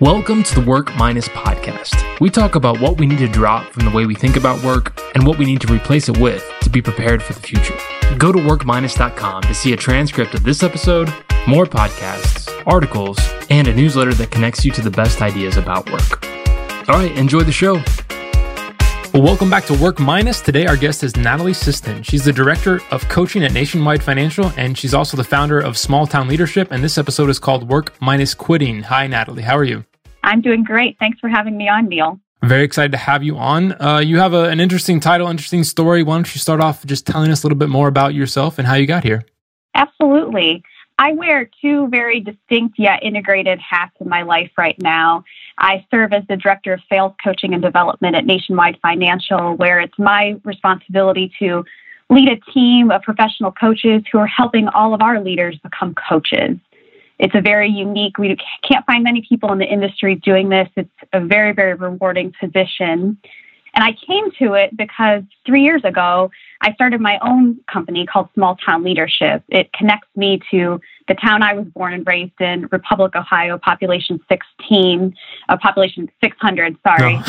Welcome to the Work Minus podcast. We talk about what we need to drop from the way we think about work and what we need to replace it with to be prepared for the future. Go to workminus.com to see a transcript of this episode, more podcasts, articles, and a newsletter that connects you to the best ideas about work. All right, enjoy the show. Well, welcome back to Work Minus. Today, our guest is Natalie Siston. She's the director of coaching at Nationwide Financial, and she's also the founder of Small Town Leadership. And this episode is called Work Minus Quitting. Hi, Natalie. How are you? I'm doing great. Thanks for having me on, Neil. Very excited to have you on. Uh, you have a, an interesting title, interesting story. Why don't you start off just telling us a little bit more about yourself and how you got here? Absolutely. I wear two very distinct yet integrated hats in my life right now. I serve as the Director of Sales Coaching and Development at Nationwide Financial, where it's my responsibility to lead a team of professional coaches who are helping all of our leaders become coaches. It's a very unique, we can't find many people in the industry doing this. It's a very, very rewarding position. And I came to it because three years ago, I started my own company called Small Town Leadership. It connects me to the town I was born and raised in, Republic, Ohio, population 16, uh, population 600, sorry.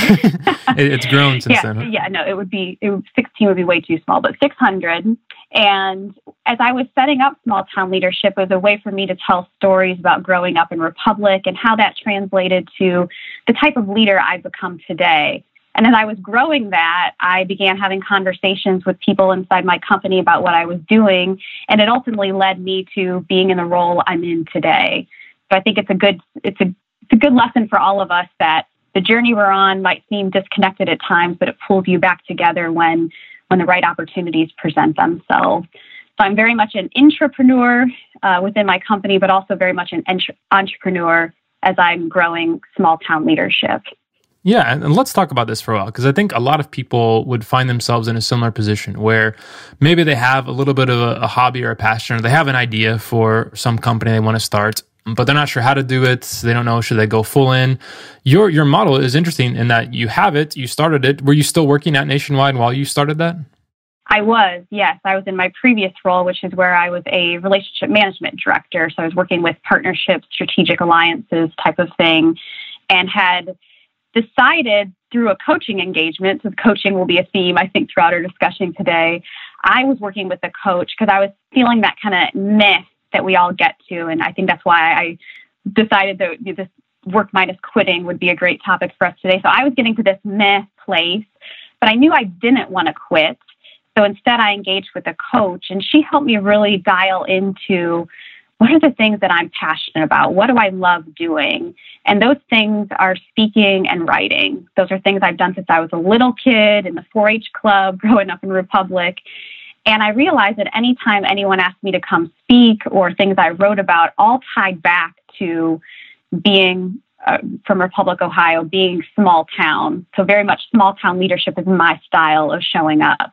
it's grown since yeah, then. Yeah, no, it would be, it would, 16 would be way too small, but 600. And as I was setting up Small Town Leadership, it was a way for me to tell stories about growing up in Republic and how that translated to the type of leader I've become today. And as I was growing that, I began having conversations with people inside my company about what I was doing. And it ultimately led me to being in the role I'm in today. So I think it's a good, it's a, it's a good lesson for all of us that the journey we're on might seem disconnected at times, but it pulls you back together when, when the right opportunities present themselves. So I'm very much an intrapreneur uh, within my company, but also very much an entre- entrepreneur as I'm growing small town leadership. Yeah, and let's talk about this for a while because I think a lot of people would find themselves in a similar position where maybe they have a little bit of a, a hobby or a passion, or they have an idea for some company they want to start, but they're not sure how to do it. They don't know should they go full in. Your your model is interesting in that you have it, you started it. Were you still working at Nationwide while you started that? I was, yes. I was in my previous role, which is where I was a relationship management director. So I was working with partnerships, strategic alliances type of thing, and had decided through a coaching engagement, so coaching will be a theme, I think, throughout our discussion today. I was working with a coach because I was feeling that kind of myth that we all get to. And I think that's why I decided that this work minus quitting would be a great topic for us today. So I was getting to this myth place, but I knew I didn't want to quit. So instead, I engaged with a coach, and she helped me really dial into what are the things that I'm passionate about? What do I love doing? And those things are speaking and writing. Those are things I've done since I was a little kid in the 4 H club growing up in Republic. And I realized that anytime anyone asked me to come speak or things I wrote about, all tied back to being uh, from Republic, Ohio, being small town. So, very much small town leadership is my style of showing up.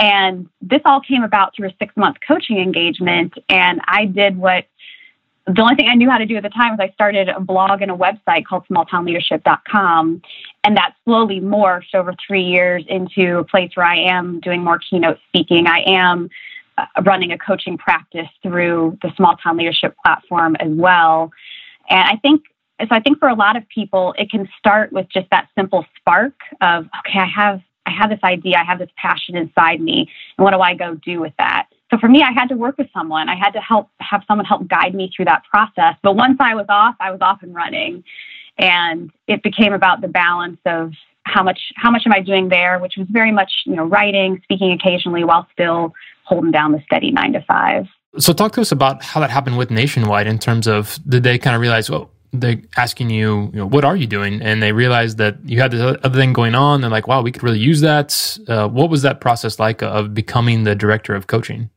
And this all came about through a six month coaching engagement. And I did what the only thing I knew how to do at the time was I started a blog and a website called smalltownleadership.com. And that slowly morphed over three years into a place where I am doing more keynote speaking. I am uh, running a coaching practice through the Small Town Leadership platform as well. And I think so I think for a lot of people, it can start with just that simple spark of, okay, I have I have this idea, I have this passion inside me, and what do I go do with that? So for me, I had to work with someone. I had to help have someone help guide me through that process. But once I was off, I was off and running, and it became about the balance of how much how much am I doing there, which was very much you know writing, speaking occasionally, while still holding down the steady nine to five. So talk to us about how that happened with Nationwide in terms of did they kind of realize well they're asking you, you know, what are you doing? And they realize that you had this other thing going on. They're like, wow, we could really use that. Uh, what was that process like of becoming the director of coaching?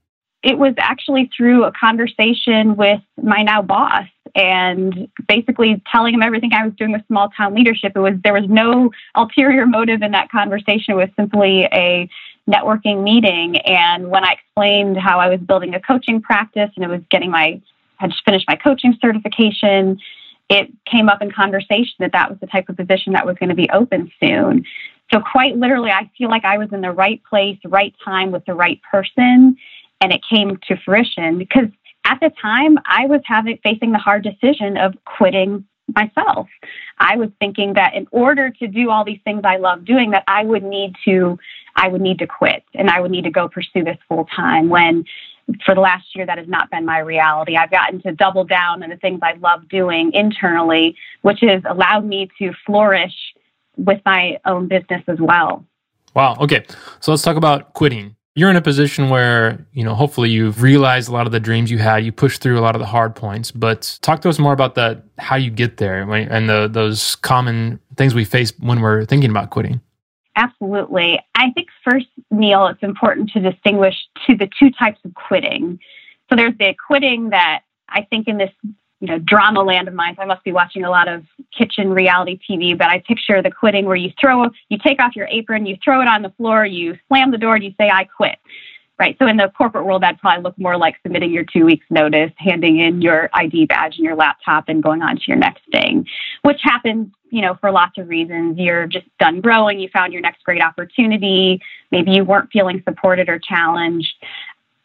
It was actually through a conversation with my now boss and basically telling him everything I was doing with small town leadership. It was there was no ulterior motive in that conversation. It was simply a networking meeting. And when I explained how I was building a coaching practice and it was getting my had just finished my coaching certification it came up in conversation that that was the type of position that was going to be open soon. So, quite literally, I feel like I was in the right place, right time with the right person, and it came to fruition because at the time I was having facing the hard decision of quitting myself. I was thinking that in order to do all these things I love doing, that I would need to, I would need to quit and I would need to go pursue this full time when for the last year that has not been my reality. I've gotten to double down on the things I love doing internally, which has allowed me to flourish with my own business as well. Wow. Okay. So let's talk about quitting you're in a position where, you know, hopefully you've realized a lot of the dreams you had, you pushed through a lot of the hard points, but talk to us more about that, how you get there and the, those common things we face when we're thinking about quitting. Absolutely. I think first, Neil, it's important to distinguish to the two types of quitting. So there's the quitting that I think in this you know, drama land of mine. So I must be watching a lot of kitchen reality TV, but I picture the quitting where you throw, you take off your apron, you throw it on the floor, you slam the door, and you say, I quit. Right. So in the corporate world, that'd probably look more like submitting your two weeks notice, handing in your ID badge and your laptop and going on to your next thing, which happens, you know, for lots of reasons. You're just done growing. You found your next great opportunity. Maybe you weren't feeling supported or challenged.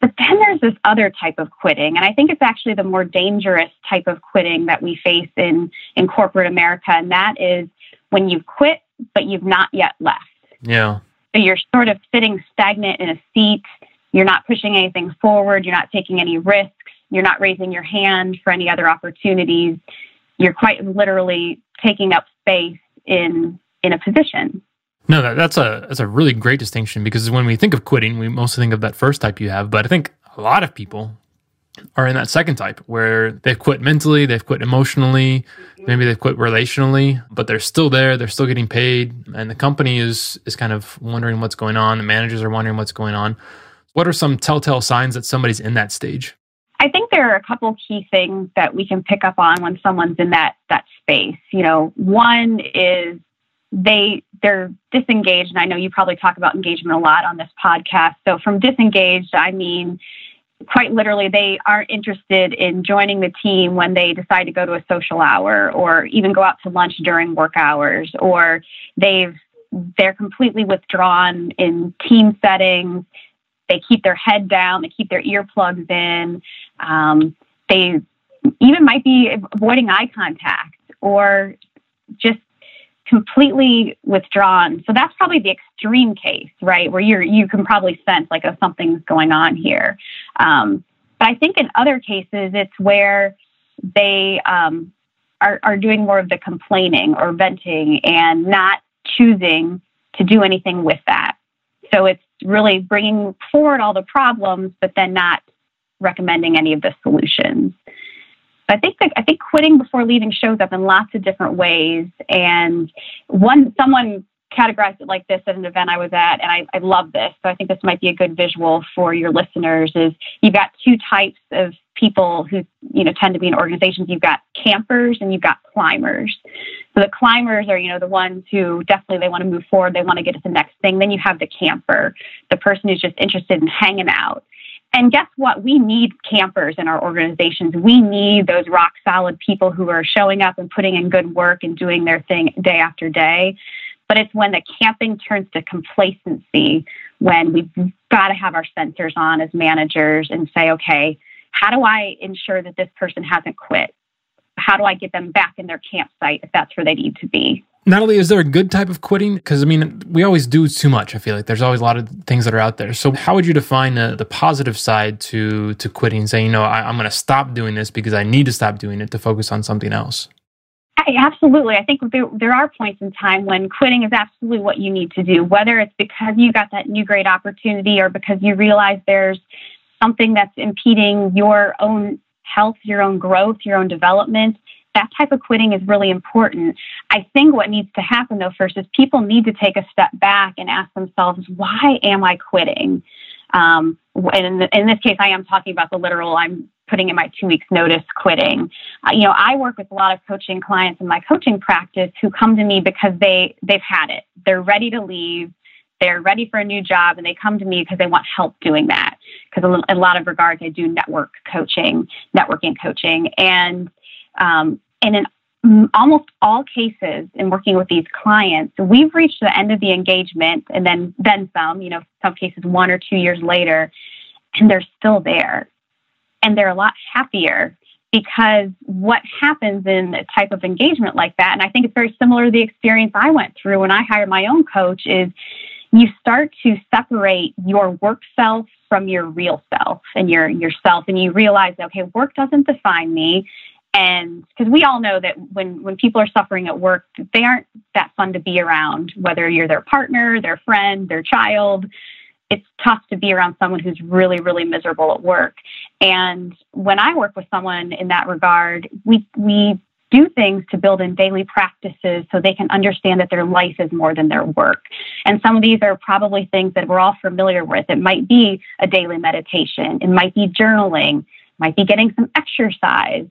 But then there's this other type of quitting, and I think it's actually the more dangerous type of quitting that we face in, in corporate America, and that is when you've quit, but you've not yet left. Yeah. So you're sort of sitting stagnant in a seat, you're not pushing anything forward, you're not taking any risks, you're not raising your hand for any other opportunities. You're quite literally taking up space in in a position. No, that, that's a that's a really great distinction because when we think of quitting, we mostly think of that first type you have, but I think a lot of people are in that second type where they've quit mentally, they've quit emotionally, maybe they've quit relationally, but they're still there, they're still getting paid, and the company is is kind of wondering what's going on, the managers are wondering what's going on. What are some telltale signs that somebody's in that stage? I think there are a couple key things that we can pick up on when someone's in that that space. You know, one is they they're disengaged and i know you probably talk about engagement a lot on this podcast so from disengaged i mean quite literally they aren't interested in joining the team when they decide to go to a social hour or even go out to lunch during work hours or they've they're completely withdrawn in team settings they keep their head down they keep their earplugs in um, they even might be avoiding eye contact or just completely withdrawn. So that's probably the extreme case, right? Where you're you can probably sense like oh something's going on here. Um, but I think in other cases it's where they um, are are doing more of the complaining or venting and not choosing to do anything with that. So it's really bringing forward all the problems, but then not recommending any of the solutions. I think that I think quitting before leaving shows up in lots of different ways. And one someone categorized it like this at an event I was at, and I, I love this. So I think this might be a good visual for your listeners. Is you've got two types of people who you know tend to be in organizations. You've got campers and you've got climbers. So the climbers are you know the ones who definitely they want to move forward. They want to get to the next thing. Then you have the camper, the person who's just interested in hanging out. And guess what? We need campers in our organizations. We need those rock solid people who are showing up and putting in good work and doing their thing day after day. But it's when the camping turns to complacency, when we've got to have our sensors on as managers and say, okay, how do I ensure that this person hasn't quit? How do I get them back in their campsite if that's where they need to be? Natalie, is there a good type of quitting? Because I mean, we always do too much. I feel like there's always a lot of things that are out there. So, how would you define the, the positive side to to quitting? Saying, you know, I, I'm going to stop doing this because I need to stop doing it to focus on something else. I, absolutely. I think there, there are points in time when quitting is absolutely what you need to do, whether it's because you got that new great opportunity or because you realize there's something that's impeding your own health, your own growth, your own development that type of quitting is really important. I think what needs to happen though first is people need to take a step back and ask themselves, why am I quitting? Um, and in, in this case, I am talking about the literal, I'm putting in my two weeks notice quitting. Uh, you know, I work with a lot of coaching clients in my coaching practice who come to me because they, they've had it. They're ready to leave. They're ready for a new job and they come to me because they want help doing that. Because in a lot of regards, I do network coaching, networking coaching. And um, and in almost all cases in working with these clients, we've reached the end of the engagement and then then some, you know, some cases one or two years later, and they're still there. And they're a lot happier because what happens in a type of engagement like that, and I think it's very similar to the experience I went through when I hired my own coach, is you start to separate your work self from your real self and your yourself and you realize okay work doesn't define me. And because we all know that when when people are suffering at work they aren't that fun to be around whether you're their partner their friend their child. It's tough to be around someone who's really really miserable at work. And when i work with someone in that regard we we do things to build in daily practices so they can understand that their life is more than their work. And some of these are probably things that we're all familiar with. It might be a daily meditation, it might be journaling, might be getting some exercise,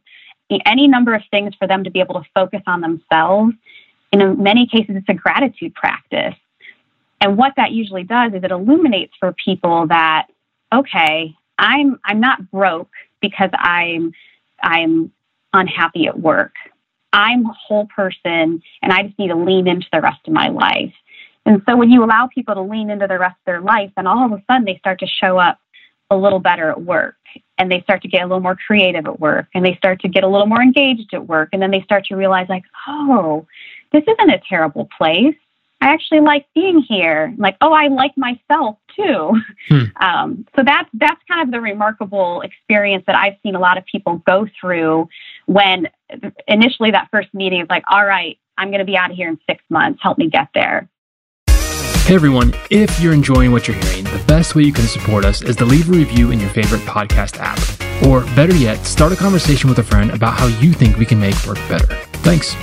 any number of things for them to be able to focus on themselves. In many cases, it's a gratitude practice. And what that usually does is it illuminates for people that, okay, I'm I'm not broke because I'm I'm unhappy at work. I'm a whole person and I just need to lean into the rest of my life. And so when you allow people to lean into the rest of their life, then all of a sudden they start to show up a little better at work and they start to get a little more creative at work and they start to get a little more engaged at work and then they start to realize like, oh, this isn't a terrible place. I actually like being here. Like, oh, I like myself too. Hmm. Um, so that's that's kind of the remarkable experience that I've seen a lot of people go through when initially that first meeting is like, all right, I'm going to be out of here in six months. Help me get there. Hey everyone, if you're enjoying what you're hearing, the best way you can support us is to leave a review in your favorite podcast app. Or better yet, start a conversation with a friend about how you think we can make work better. Thanks.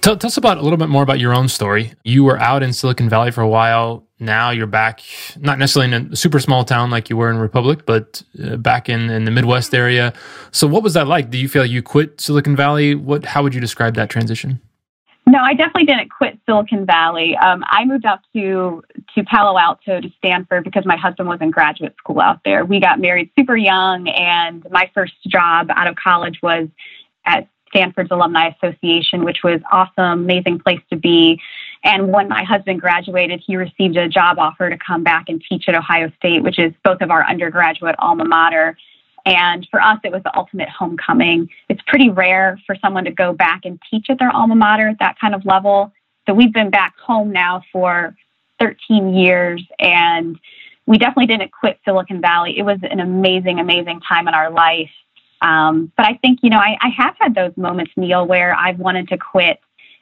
Tell, tell, us about a little bit more about your own story. You were out in Silicon Valley for a while. Now you're back, not necessarily in a super small town like you were in Republic, but uh, back in, in the Midwest area. So, what was that like? Do you feel you quit Silicon Valley? What? How would you describe that transition? No, I definitely didn't quit Silicon Valley. Um, I moved up to to Palo Alto to Stanford because my husband was in graduate school out there. We got married super young, and my first job out of college was at Stanford's Alumni Association, which was awesome, amazing place to be. And when my husband graduated, he received a job offer to come back and teach at Ohio State, which is both of our undergraduate alma mater. And for us, it was the ultimate homecoming. It's pretty rare for someone to go back and teach at their alma mater at that kind of level. So we've been back home now for 13 years and we definitely didn't quit Silicon Valley. It was an amazing, amazing time in our life. Um, but I think, you know, I, I have had those moments, Neil, where I've wanted to quit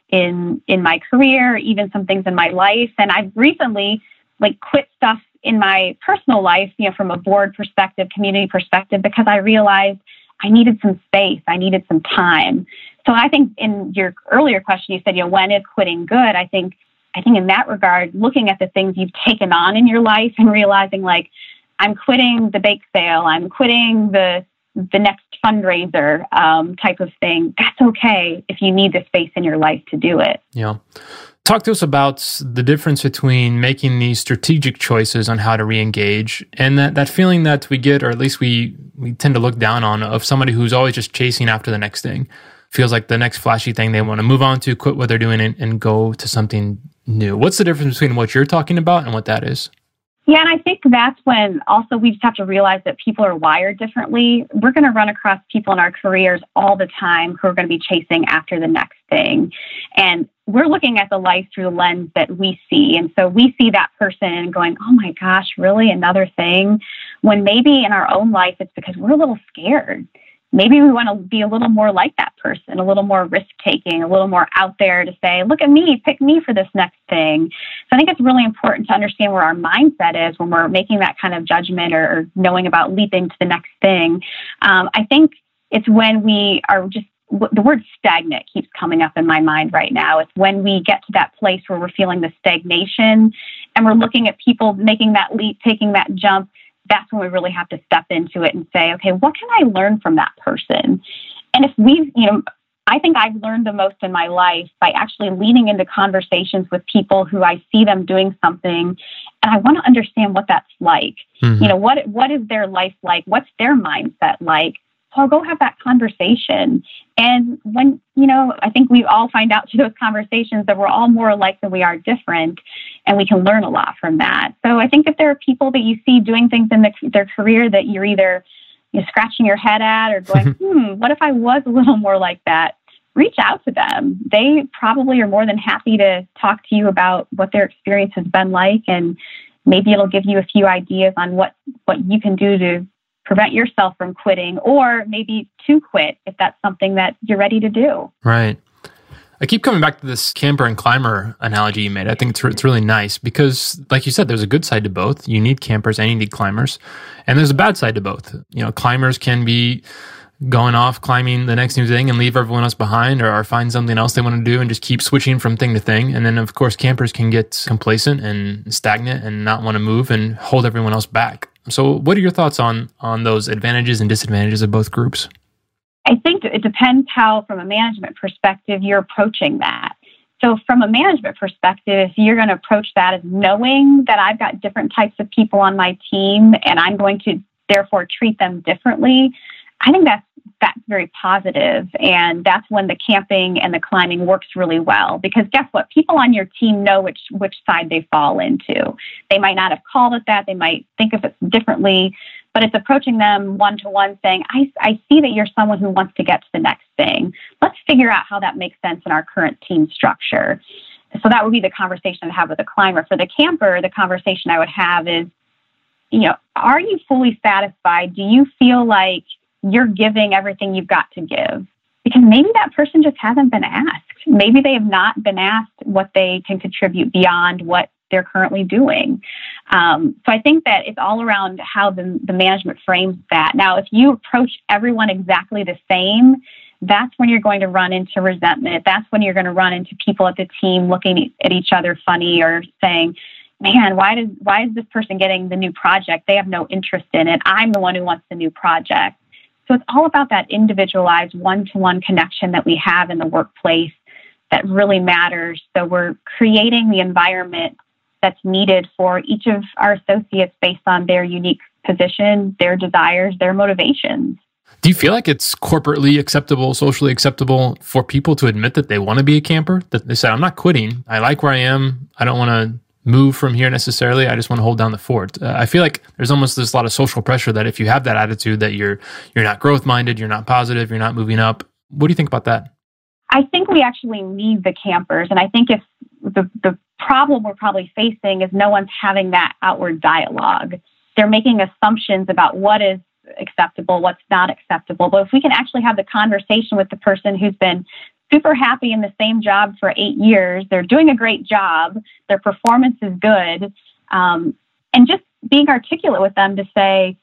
in in my career, even some things in my life. And I've recently like quit stuff in my personal life, you know, from a board perspective, community perspective, because I realized I needed some space, I needed some time. So I think in your earlier question, you said, you know, when is quitting good? I think I think in that regard, looking at the things you've taken on in your life and realizing like I'm quitting the bake sale, I'm quitting the the next fundraiser um, type of thing, that's okay if you need the space in your life to do it. Yeah. Talk to us about the difference between making these strategic choices on how to re-engage and that, that feeling that we get, or at least we, we tend to look down on, of somebody who's always just chasing after the next thing. Feels like the next flashy thing they want to move on to, quit what they're doing, and, and go to something new. What's the difference between what you're talking about and what that is? Yeah, and I think that's when also we just have to realize that people are wired differently. We're going to run across people in our careers all the time who are going to be chasing after the next thing. And we're looking at the life through the lens that we see. And so we see that person going, oh my gosh, really another thing? When maybe in our own life, it's because we're a little scared maybe we want to be a little more like that person, a little more risk taking, a little more out there to say, look at me, pick me for this next thing. So I think it's really important to understand where our mindset is when we're making that kind of judgment or, or knowing about leaping to the next thing. Um, I think it's when we are just the word stagnant keeps coming up in my mind right now. It's when we get to that place where we're feeling the stagnation and we're looking at people making that leap, taking that jump that's when we really have to step into it and say, okay, what can I learn from that person? And if we've, you know, I think I've learned the most in my life by actually leaning into conversations with people who I see them doing something and I want to understand what that's like. Mm-hmm. You know, what what is their life like? What's their mindset like? So I'll go have that conversation. And when, you know, I think we all find out through those conversations that we're all more alike than we are different, and we can learn a lot from that. So I think if there are people that you see doing things in the, their career that you're either you know, scratching your head at or going, hmm, what if I was a little more like that? Reach out to them. They probably are more than happy to talk to you about what their experience has been like, and maybe it'll give you a few ideas on what, what you can do to prevent yourself from quitting or maybe to quit if that's something that you're ready to do. Right. I keep coming back to this camper and climber analogy you made. I think it's, it's really nice because, like you said, there's a good side to both. You need campers and you need climbers. And there's a bad side to both. You know, climbers can be going off climbing the next new thing and leave everyone else behind or, or find something else they want to do and just keep switching from thing to thing. And then, of course, campers can get complacent and stagnant and not want to move and hold everyone else back. So, what are your thoughts on on those advantages and disadvantages of both groups? I think it depends how, from a management perspective, you're approaching that. So, from a management perspective, you're going to approach that as knowing that I've got different types of people on my team and I'm going to therefore treat them differently, I think that's that's very positive and that's when the camping and the climbing works really well because guess what? People on your team know which which side they fall into. They might not have called it that they might think of it differently but it's approaching them one to one saying I, I see that you're someone who wants to get to the next thing. Let's figure out how that makes sense in our current team structure. So that would be the conversation i'd have with a climber. For the camper the conversation i would have is you know are you fully satisfied? Do you feel like you're giving everything you've got to give. Because maybe that person just hasn't been asked. Maybe they have not been asked what they can contribute beyond what they're currently doing. Um, so I think that it's all around how the, the management frames that. Now, if you approach everyone exactly the same, that's when you're going to run into resentment. That's when you're going to run into people at the team looking at each other funny or saying, man, why does why is this person getting the new project? They have no interest in it. I'm the one who wants the new project. So it's all about that individualized one to one connection that we have in the workplace that really matters. So we're creating the environment that's needed for each of our associates based on their unique position, their desires, their motivations. Do you feel like it's corporately acceptable, socially acceptable for people to admit that they want to be a camper? That they say, I'm not quitting. I like where I am. I don't want to move from here necessarily. I just want to hold down the fort. Uh, I feel like there's almost this lot of social pressure that if you have that attitude that you're you're not growth minded, you're not positive, you're not moving up. What do you think about that? I think we actually need the campers, and I think if the the problem we're probably facing is no one's having that outward dialogue. They're making assumptions about what is acceptable, what's not acceptable. But if we can actually have the conversation with the person who's been super happy in the same job for eight years. They're doing a great job. Their performance is good. Um, and just being articulate with them to say,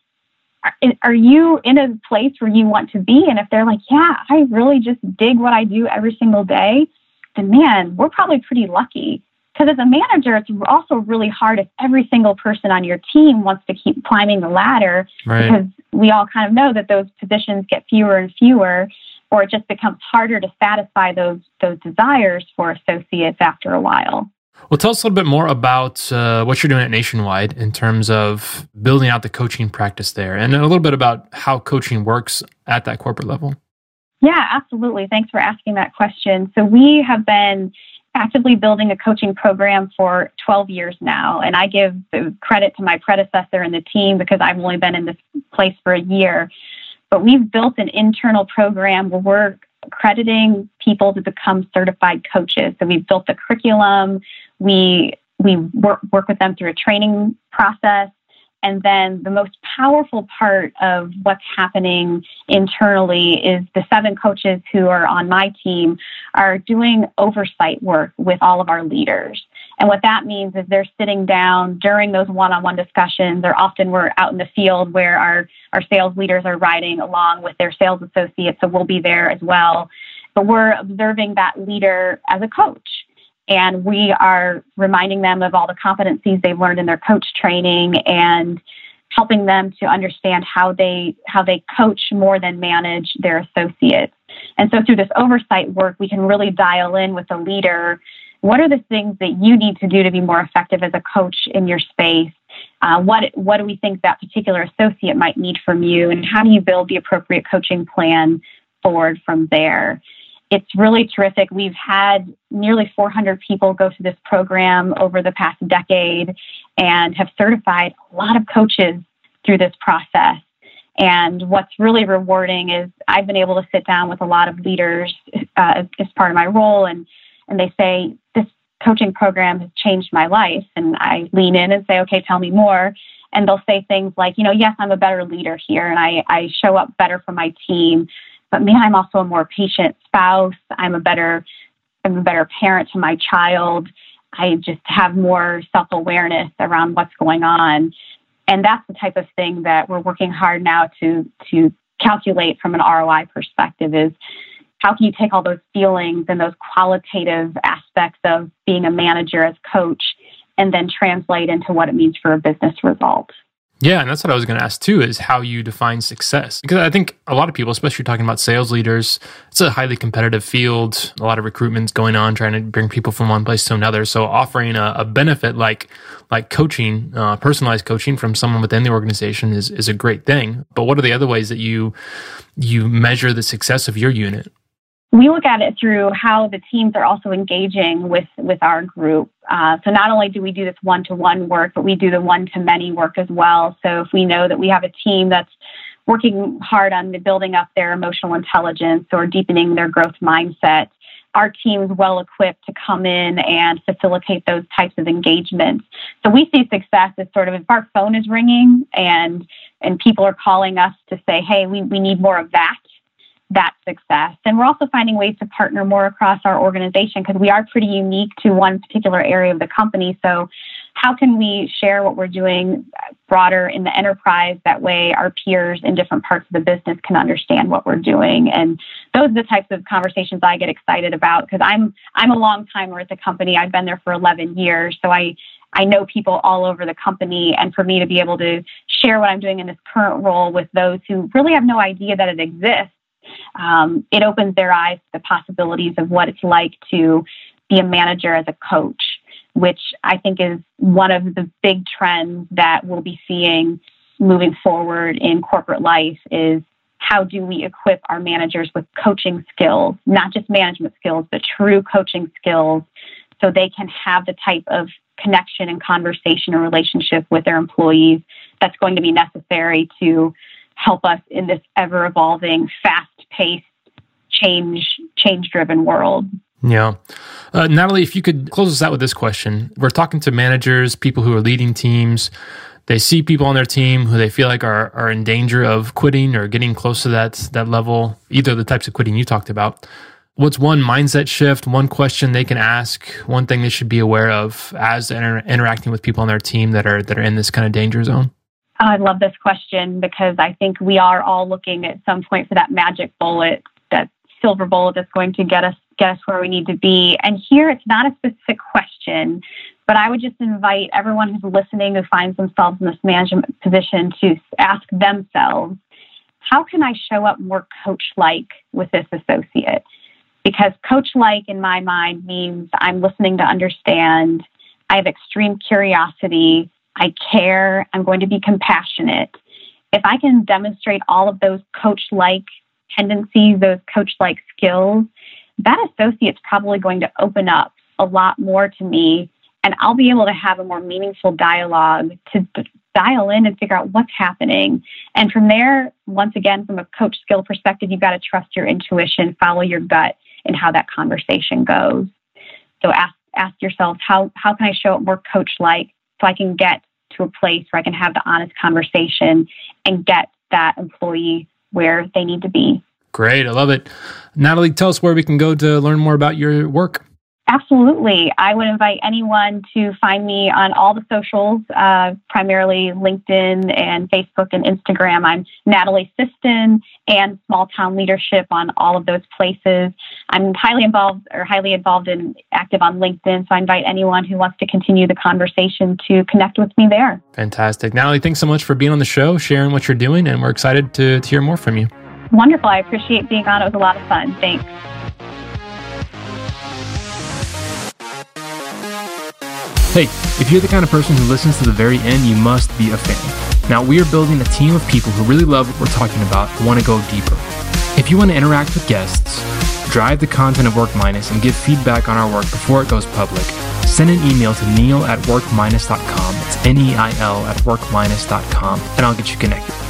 are, are you in a place where you want to be? And if they're like, yeah, I really just dig what I do every single day, then man, we're probably pretty lucky. Because as a manager, it's also really hard if every single person on your team wants to keep climbing the ladder right. because we all kind of know that those positions get fewer and fewer or it just becomes harder to satisfy those those desires for associates after a while. Well, tell us a little bit more about uh, what you're doing at Nationwide in terms of building out the coaching practice there, and a little bit about how coaching works at that corporate level. Yeah, absolutely. Thanks for asking that question. So, we have been actively building a coaching program for 12 years now, and I give credit to my predecessor and the team because I've only been in this place for a year. But we've built an internal program where we're crediting people to become certified coaches. So we've built the curriculum. We we work, work with them through a training process. And then the most powerful part of what's happening internally is the seven coaches who are on my team are doing oversight work with all of our leaders. And what that means is they're sitting down during those one-on-one discussions, or often we're out in the field where our, our sales leaders are riding along with their sales associates, so we'll be there as well. But we're observing that leader as a coach. And we are reminding them of all the competencies they've learned in their coach training and helping them to understand how they how they coach more than manage their associates. And so through this oversight work, we can really dial in with the leader what are the things that you need to do to be more effective as a coach in your space? Uh, what what do we think that particular associate might need from you, and how do you build the appropriate coaching plan forward from there? It's really terrific. We've had nearly 400 people go through this program over the past decade and have certified a lot of coaches through this process. And what's really rewarding is I've been able to sit down with a lot of leaders uh, as part of my role, and and they say this coaching program has changed my life, and I lean in and say, okay, tell me more. And they'll say things like, you know, yes, I'm a better leader here, and I I show up better for my team, but man, I'm also a more patient spouse. I'm a better I'm a better parent to my child. I just have more self awareness around what's going on. And that's the type of thing that we're working hard now to, to calculate from an ROI perspective is how can you take all those feelings and those qualitative aspects of being a manager as coach and then translate into what it means for a business result. Yeah, and that's what I was going to ask too is how you define success. Because I think a lot of people, especially talking about sales leaders, it's a highly competitive field. A lot of recruitment's going on, trying to bring people from one place to another. So offering a, a benefit like like coaching, uh, personalized coaching from someone within the organization is is a great thing. But what are the other ways that you you measure the success of your unit? We look at it through how the teams are also engaging with with our group. Uh, so not only do we do this one to one work, but we do the one to many work as well. So if we know that we have a team that's working hard on the building up their emotional intelligence or deepening their growth mindset, our team is well equipped to come in and facilitate those types of engagements. So we see success as sort of if our phone is ringing and and people are calling us to say, hey, we, we need more of that that success. And we're also finding ways to partner more across our organization because we are pretty unique to one particular area of the company. So, how can we share what we're doing broader in the enterprise? That way, our peers in different parts of the business can understand what we're doing. And those are the types of conversations I get excited about because I'm I'm a long timer at the company. I've been there for 11 years, so I I know people all over the company, and for me to be able to share what I'm doing in this current role with those who really have no idea that it exists um, it opens their eyes to the possibilities of what it's like to be a manager as a coach, which I think is one of the big trends that we'll be seeing moving forward in corporate life is how do we equip our managers with coaching skills, not just management skills, but true coaching skills so they can have the type of connection and conversation and relationship with their employees that's going to be necessary to help us in this ever evolving, fast paced, change change driven world. Yeah. Uh, Natalie, if you could close us out with this question. We're talking to managers, people who are leading teams. They see people on their team who they feel like are, are in danger of quitting or getting close to that, that level, either the types of quitting you talked about. What's one mindset shift, one question they can ask, one thing they should be aware of as inter- interacting with people on their team that are that are in this kind of danger zone? Oh, I love this question because I think we are all looking at some point for that magic bullet, that silver bullet that's going to get us get us where we need to be. And here it's not a specific question, but I would just invite everyone who's listening who finds themselves in this management position to ask themselves, how can I show up more coach like with this associate? Because coach like in my mind means I'm listening to understand, I have extreme curiosity, I care, I'm going to be compassionate. If I can demonstrate all of those coach like tendencies, those coach like skills, that associate's probably going to open up a lot more to me and I'll be able to have a more meaningful dialogue to dial in and figure out what's happening. And from there, once again, from a coach skill perspective, you've got to trust your intuition, follow your gut and how that conversation goes. So ask ask yourself how how can I show up more coach like so I can get to a place where I can have the honest conversation and get that employee where they need to be. Great. I love it. Natalie, tell us where we can go to learn more about your work. Absolutely. I would invite anyone to find me on all the socials, uh, primarily LinkedIn and Facebook and Instagram. I'm Natalie Siston and Small Town Leadership on all of those places. I'm highly involved or highly involved and active on LinkedIn, so I invite anyone who wants to continue the conversation to connect with me there. Fantastic. Natalie, thanks so much for being on the show, sharing what you're doing, and we're excited to, to hear more from you. Wonderful. I appreciate being on. It was a lot of fun. Thanks. Hey, if you're the kind of person who listens to the very end, you must be a fan. Now, we are building a team of people who really love what we're talking about and want to go deeper. If you want to interact with guests, drive the content of Work Minus, and give feedback on our work before it goes public, send an email to neil at workminus.com. It's N E I L at workminus.com, and I'll get you connected.